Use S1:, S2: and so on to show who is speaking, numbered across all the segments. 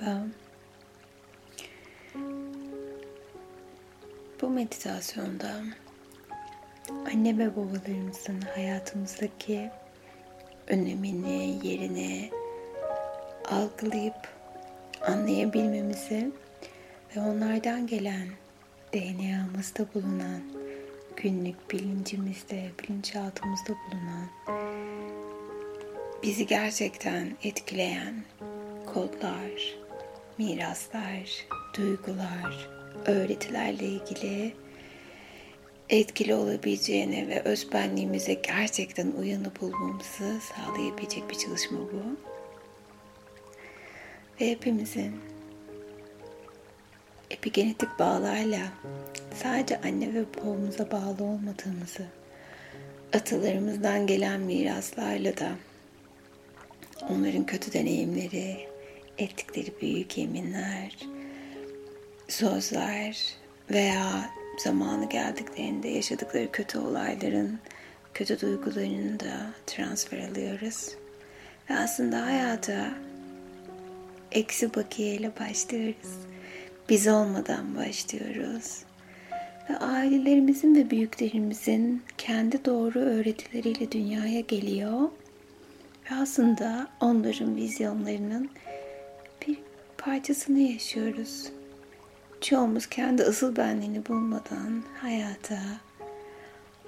S1: Merhaba. Bu meditasyonda anne ve babalarımızın hayatımızdaki önemini, yerini algılayıp anlayabilmemizi ve onlardan gelen DNA'mızda bulunan günlük bilincimizde, bilinçaltımızda bulunan bizi gerçekten etkileyen kodlar, miraslar, duygular, öğretilerle ilgili etkili olabileceğini ve özbenliğimize gerçekten uyanıp bulmamızı sağlayabilecek bir çalışma bu. Ve hepimizin epigenetik bağlarla sadece anne ve babamıza bağlı olmadığımızı, atalarımızdan gelen miraslarla da onların kötü deneyimleri, ettikleri büyük yeminler, sözler veya zamanı geldiklerinde yaşadıkları kötü olayların, kötü duygularını da transfer alıyoruz. Ve aslında hayata eksi bakiyeyle başlıyoruz. Biz olmadan başlıyoruz. Ve ailelerimizin ve büyüklerimizin kendi doğru öğretileriyle dünyaya geliyor. Ve aslında onların vizyonlarının parçasını yaşıyoruz. Çoğumuz kendi asıl benliğini bulmadan hayata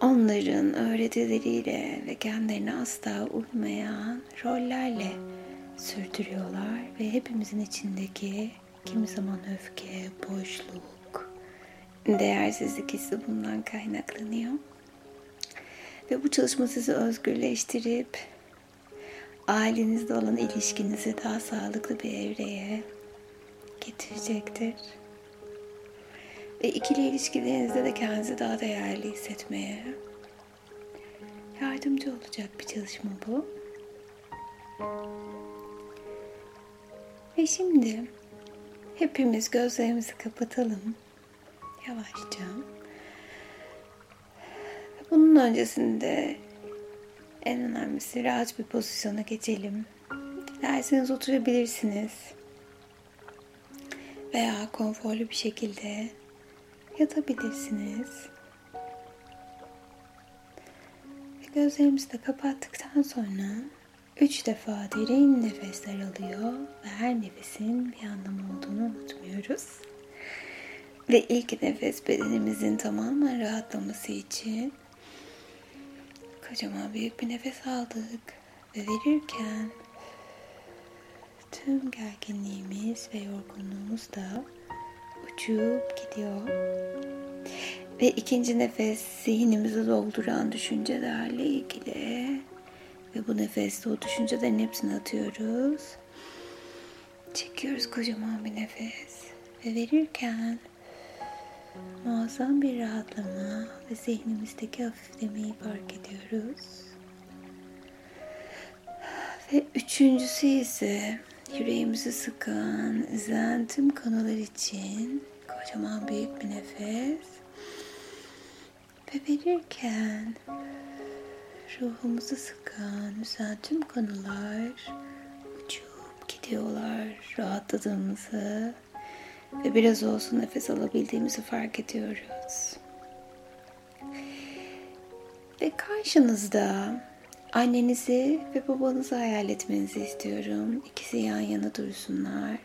S1: onların öğretileriyle ve kendilerine asla uymayan rollerle sürdürüyorlar ve hepimizin içindeki kimi zaman öfke, boşluk, değersizlik hissi bundan kaynaklanıyor. Ve bu çalışma sizi özgürleştirip ailenizde olan ilişkinizi daha sağlıklı bir evreye getirecektir. Ve ikili ilişkilerinizde de kendinizi daha değerli hissetmeye yardımcı olacak bir çalışma bu. Ve şimdi hepimiz gözlerimizi kapatalım. Yavaşça. Bunun öncesinde en önemlisi rahat bir pozisyona geçelim. Dilerseniz oturabilirsiniz. Veya konforlu bir şekilde yatabilirsiniz. Ve gözlerimizi de kapattıktan sonra üç defa derin nefesler alıyor ve her nefesin bir anlamı olduğunu unutmuyoruz. Ve ilk nefes bedenimizin tamamen rahatlaması için kocaman büyük bir nefes aldık ve verirken tüm gerginliğimiz ve yorgunluğumuz da uçup gidiyor. Ve ikinci nefes zihnimizi dolduran düşüncelerle ilgili. Ve bu nefeste o düşüncelerin hepsini atıyoruz. Çekiyoruz kocaman bir nefes. Ve verirken muazzam bir rahatlama ve zihnimizdeki hafiflemeyi fark ediyoruz. Ve üçüncüsü ise yüreğimizi sıkan, üzen tüm konular için kocaman büyük bir nefes. Ve verirken ruhumuzu sıkan, üzen tüm konular uçup gidiyorlar. Rahatladığımızı ve biraz olsun nefes alabildiğimizi fark ediyoruz. Ve karşınızda annenizi ve babanızı hayal etmenizi istiyorum. İkisi yan yana dursunlar.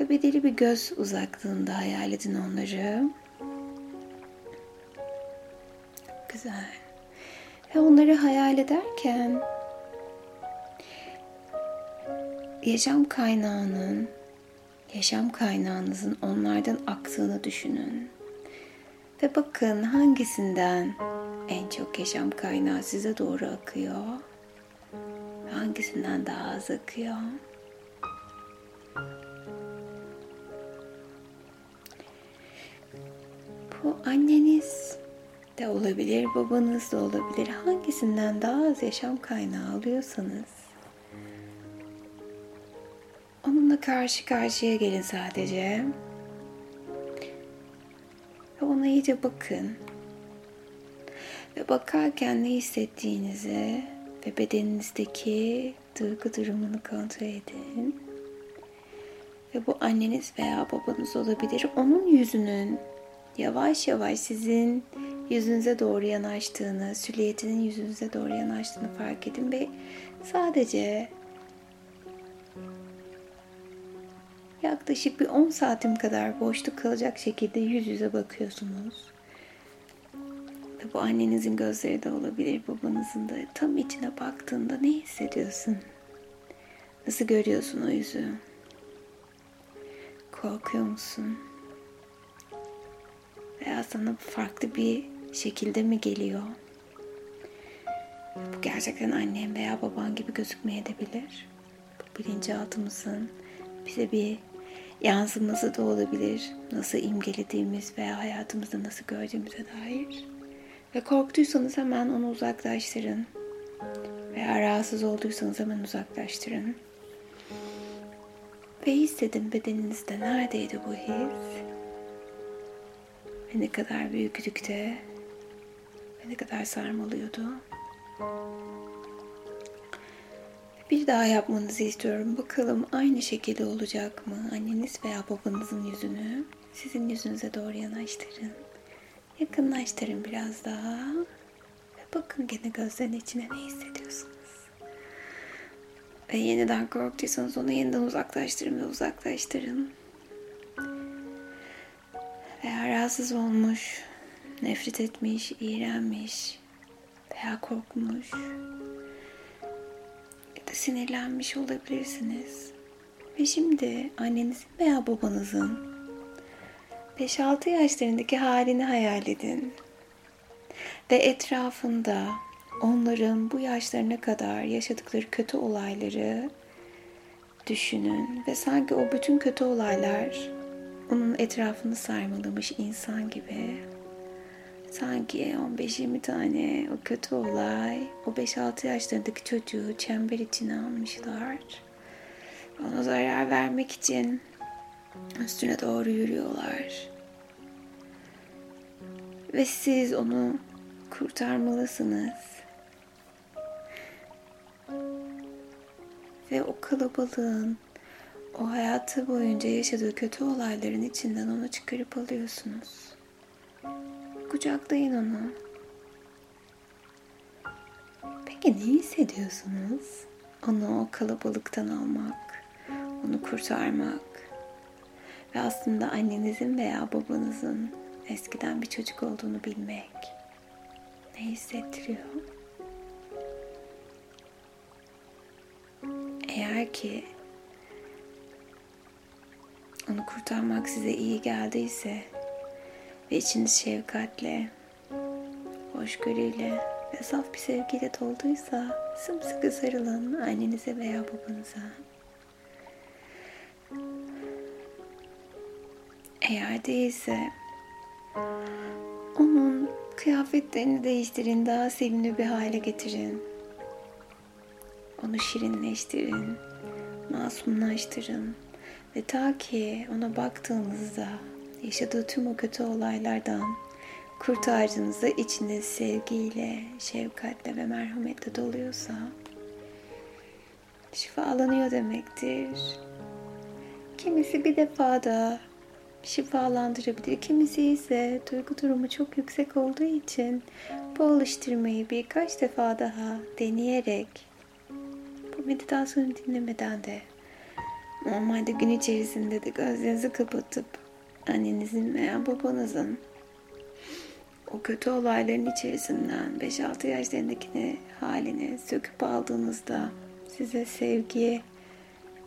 S1: Ve bedeli bir göz uzaklığında hayal edin onları. Güzel. Ve onları hayal ederken yaşam kaynağının, yaşam kaynağınızın onlardan aktığını düşünün. Ve bakın hangisinden en çok yaşam kaynağı size doğru akıyor. Hangisinden daha az akıyor? Bu anneniz de olabilir, babanız da olabilir. Hangisinden daha az yaşam kaynağı alıyorsanız onunla karşı karşıya gelin sadece. Ve ona iyice bakın. Ve bakarken ne hissettiğinizi ve bedeninizdeki duygu durumunu kontrol edin. ve bu anneniz veya babanız olabilir. Onun yüzünün yavaş yavaş sizin yüzünüze doğru yanaştığını, süliyetinin yüzünüze doğru yanaştığını fark edin ve sadece yaklaşık bir 10 saatim kadar boşluk kalacak şekilde yüz yüze bakıyorsunuz. Ve bu annenizin gözleri de olabilir, babanızın da. Tam içine baktığında ne hissediyorsun? Nasıl görüyorsun o yüzü? Korkuyor musun? Veya sana farklı bir şekilde mi geliyor? Bu gerçekten annem veya baban gibi gözükmeyebilir. Bu bilinçaltımızın bize bir yansıması da olabilir. Nasıl imgelediğimiz veya hayatımızda nasıl gördüğümüze dair. Ve korktuysanız hemen onu uzaklaştırın. Veya rahatsız olduysanız hemen uzaklaştırın. Ve hissedin bedeninizde neredeydi bu his? Ve ne kadar büyüklükte ve ne kadar sarmalıyordu. Bir daha yapmanızı istiyorum. Bakalım aynı şekilde olacak mı? Anneniz veya babanızın yüzünü sizin yüzünüze doğru yanaştırın. Yakınlaştırın biraz daha. Ve bakın gene gözlerin içine ne hissediyorsunuz. Ve yeniden korktuysanız onu yeniden uzaklaştırın ve uzaklaştırın. Veya rahatsız olmuş, nefret etmiş, iğrenmiş veya korkmuş ya da sinirlenmiş olabilirsiniz. Ve şimdi annenizin veya babanızın 5-6 yaşlarındaki halini hayal edin. Ve etrafında onların bu yaşlarına kadar yaşadıkları kötü olayları düşünün ve sanki o bütün kötü olaylar onun etrafını sarmalamış insan gibi. Sanki 15-20 tane o kötü olay o 5-6 yaşlarındaki çocuğu çember içine almışlar. Ona zarar vermek için üstüne doğru yürüyorlar. Ve siz onu kurtarmalısınız. Ve o kalabalığın o hayatı boyunca yaşadığı kötü olayların içinden onu çıkarıp alıyorsunuz. Kucaklayın onu. Peki ne hissediyorsunuz? Onu o kalabalıktan almak, onu kurtarmak ve aslında annenizin veya babanızın eskiden bir çocuk olduğunu bilmek ne hissettiriyor? Eğer ki onu kurtarmak size iyi geldiyse ve içiniz şefkatle, hoşgörüyle ve saf bir sevgiyle dolduysa sımsıkı sarılın annenize veya babanıza. Eğer değilse onun kıyafetlerini değiştirin, daha sevimli bir hale getirin. Onu şirinleştirin, masumlaştırın ve ta ki ona baktığınızda yaşadığı tüm o kötü olaylardan kurtardığınızda içiniz sevgiyle, şefkatle ve merhametle doluyorsa şifalanıyor demektir. Kimisi bir defada şifalandırabilir. Kimisi ise duygu durumu çok yüksek olduğu için bu alıştırmayı birkaç defa daha deneyerek bu meditasyonu dinlemeden de normalde gün içerisinde de gözlerinizi kapatıp annenizin veya babanızın o kötü olayların içerisinden 5-6 yaşlarındakini halini söküp aldığınızda size sevgi,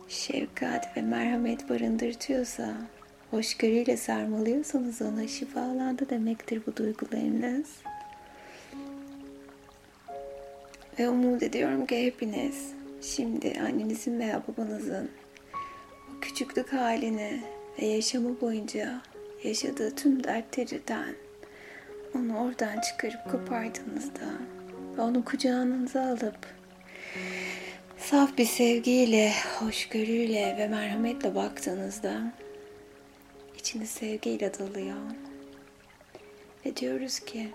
S1: şefkat ve merhamet barındırtıyorsa hoşgörüyle sarmalıyorsanız ona şifalandı demektir bu duygularınız. Ve umut ediyorum ki hepiniz şimdi annenizin veya babanızın o küçüklük halini ve yaşamı boyunca yaşadığı tüm dertlerden onu oradan çıkarıp kopardığınızda ve onu kucağınıza alıp saf bir sevgiyle, hoşgörüyle ve merhametle baktığınızda içiniz sevgiyle doluyor. Ve diyoruz ki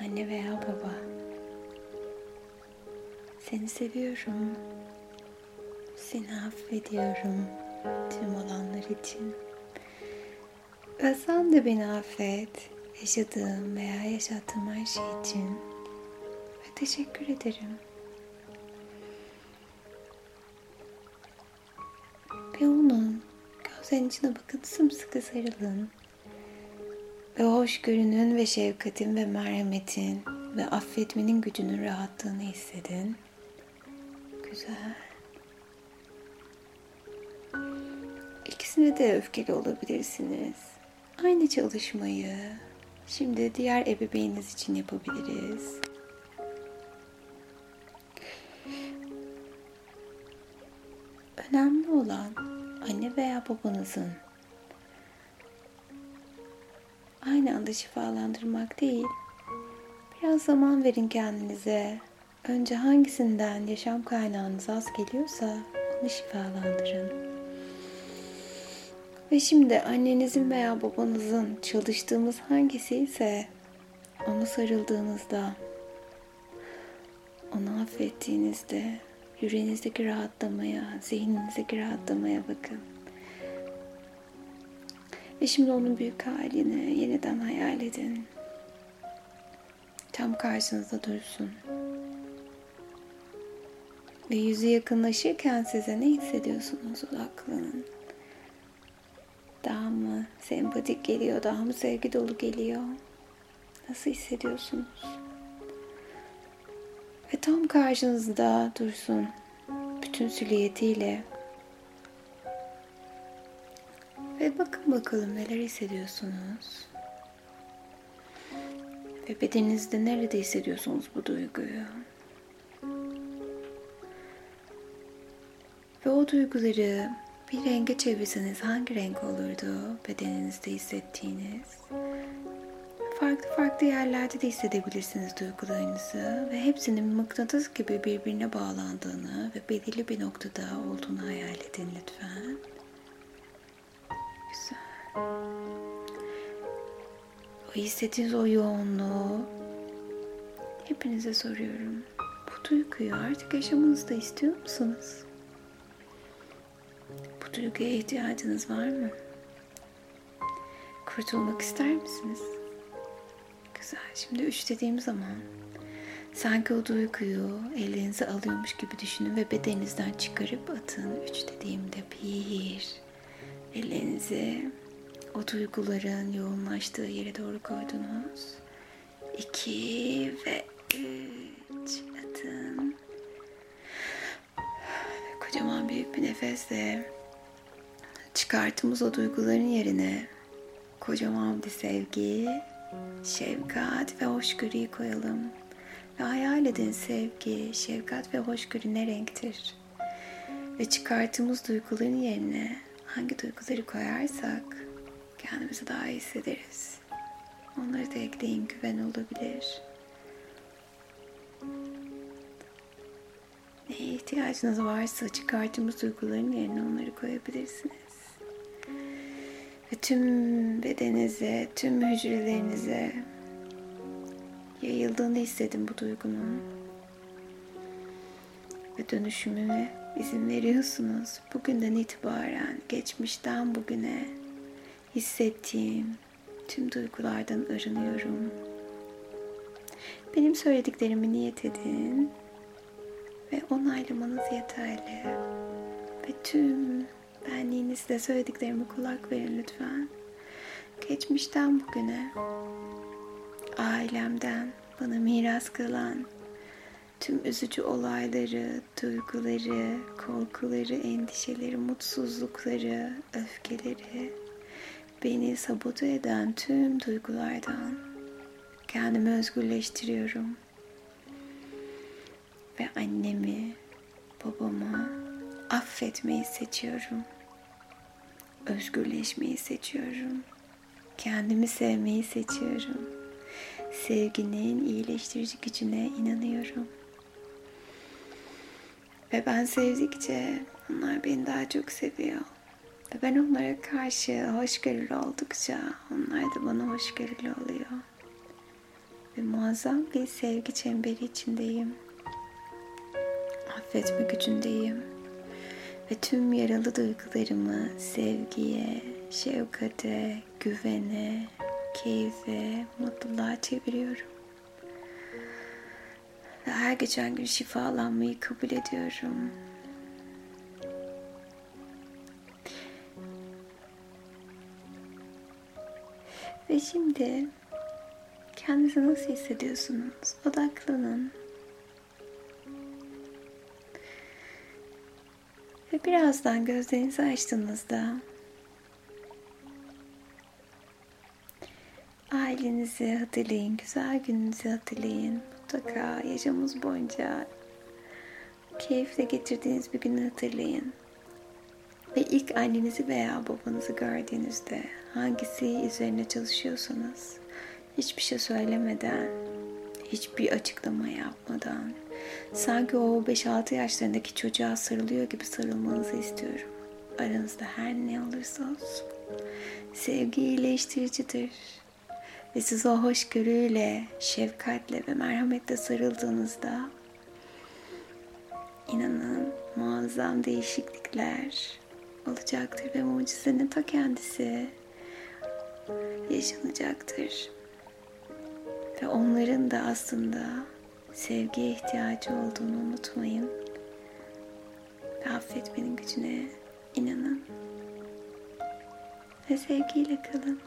S1: anne veya baba seni seviyorum. Seni affediyorum tüm olanlar için. Ve sen de beni affet. Yaşadığım veya yaşattığım her şey için. Ve teşekkür ederim. Gözlerinin içine bakın sımsıkı sarılın. Ve hoşgörünün ve şefkatin ve merhametin ve affetmenin gücünün rahatlığını hissedin. Güzel. İkisine de öfkeli olabilirsiniz. Aynı çalışmayı şimdi diğer ebeveyniniz için yapabiliriz. Önemli olan anne veya babanızın aynı anda şifalandırmak değil, biraz zaman verin kendinize. Önce hangisinden yaşam kaynağınız az geliyorsa onu şifalandırın. Ve şimdi annenizin veya babanızın çalıştığımız hangisi ise onu sarıldığınızda, onu affettiğinizde yüreğinizdeki rahatlamaya, zihninizdeki rahatlamaya bakın. Ve şimdi onun büyük halini yeniden hayal edin. Tam karşınızda dursun. Ve yüzü yakınlaşırken size ne hissediyorsunuz odaklanın. Daha mı sempatik geliyor, daha mı sevgi dolu geliyor? Nasıl hissediyorsunuz? Ve tam karşınızda dursun. Bütün silüetiyle. Ve bakın bakalım neler hissediyorsunuz. Ve bedeninizde nerede hissediyorsunuz bu duyguyu? Ve o duyguları bir renge çevirseniz hangi renk olurdu bedeninizde hissettiğiniz? Farklı farklı yerlerde de hissedebilirsiniz duygularınızı ve hepsinin mıknatıs gibi birbirine bağlandığını ve belirli bir noktada olduğunu hayal edin lütfen. Güzel. O hissettiğiniz o yoğunluğu hepinize soruyorum. Bu duyguyu artık yaşamanızda istiyor musunuz? Bu duyguya ihtiyacınız var mı? Kurtulmak ister misiniz? Güzel. Şimdi üç dediğim zaman sanki o duyguyu elinize alıyormuş gibi düşünün ve bedeninizden çıkarıp atın. Üç dediğimde bir, ellerinizi o duyguların yoğunlaştığı yere doğru koydunuz. İki ve üç atın. Kocaman büyük bir nefesle çıkarttığımız o duyguların yerine kocaman bir sevgi, şefkat ve hoşgörüyü koyalım. Ve hayal edin sevgi, şefkat ve hoşgörü ne renktir? Ve çıkarttığımız duyguların yerine hangi duyguları koyarsak kendimizi daha iyi hissederiz. Onları da ekleyin güven olabilir. Neye ihtiyacınız varsa çıkarttığımız duyguların yerine onları koyabilirsiniz. Ve tüm bedeninize, tüm hücrelerinize yayıldığını hissedin bu duygunun. Ve dönüşümüne izin veriyorsunuz. Bugünden itibaren, geçmişten bugüne hissettiğim tüm duygulardan arınıyorum. Benim söylediklerimi niyet edin ve onaylamanız yeterli. Ve tüm benliğinizle söylediklerime kulak verin lütfen. Geçmişten bugüne, ailemden bana miras kalan tüm üzücü olayları, duyguları, korkuları, endişeleri, mutsuzlukları, öfkeleri, beni sabote eden tüm duygulardan kendimi özgürleştiriyorum. Ve annemi, babamı affetmeyi seçiyorum. Özgürleşmeyi seçiyorum. Kendimi sevmeyi seçiyorum. Sevginin iyileştirici gücüne inanıyorum. Ve ben sevdikçe onlar beni daha çok seviyor. Ve ben onlara karşı hoşgörülü oldukça onlar da bana hoşgörülü oluyor. Ve muazzam bir sevgi çemberi içindeyim. Affetme gücündeyim. Ve tüm yaralı duygularımı sevgiye, şefkate, güvene, keyfe, mutluluğa çeviriyorum. Ve her geçen gün şifalanmayı kabul ediyorum. Ve şimdi kendinizi nasıl hissediyorsunuz? Odaklanın. Birazdan gözlerinizi açtığınızda ailenizi hatırlayın, güzel gününüzü hatırlayın. Mutlaka yaşamımız boyunca keyifle getirdiğiniz bir günü hatırlayın. Ve ilk annenizi veya babanızı gördüğünüzde hangisi üzerine çalışıyorsanız hiçbir şey söylemeden, hiçbir açıklama yapmadan sanki o 5-6 yaşlarındaki çocuğa sarılıyor gibi sarılmanızı istiyorum. Aranızda her ne olursa olsun. Sevgi iyileştiricidir. Ve siz o hoşgörüyle, şefkatle ve merhametle sarıldığınızda inanın muazzam değişiklikler olacaktır ve mucizenin ta kendisi yaşanacaktır. Ve onların da aslında sevgiye ihtiyacı olduğunu unutmayın. Ve affetmenin gücüne inanın. Ve sevgiyle kalın.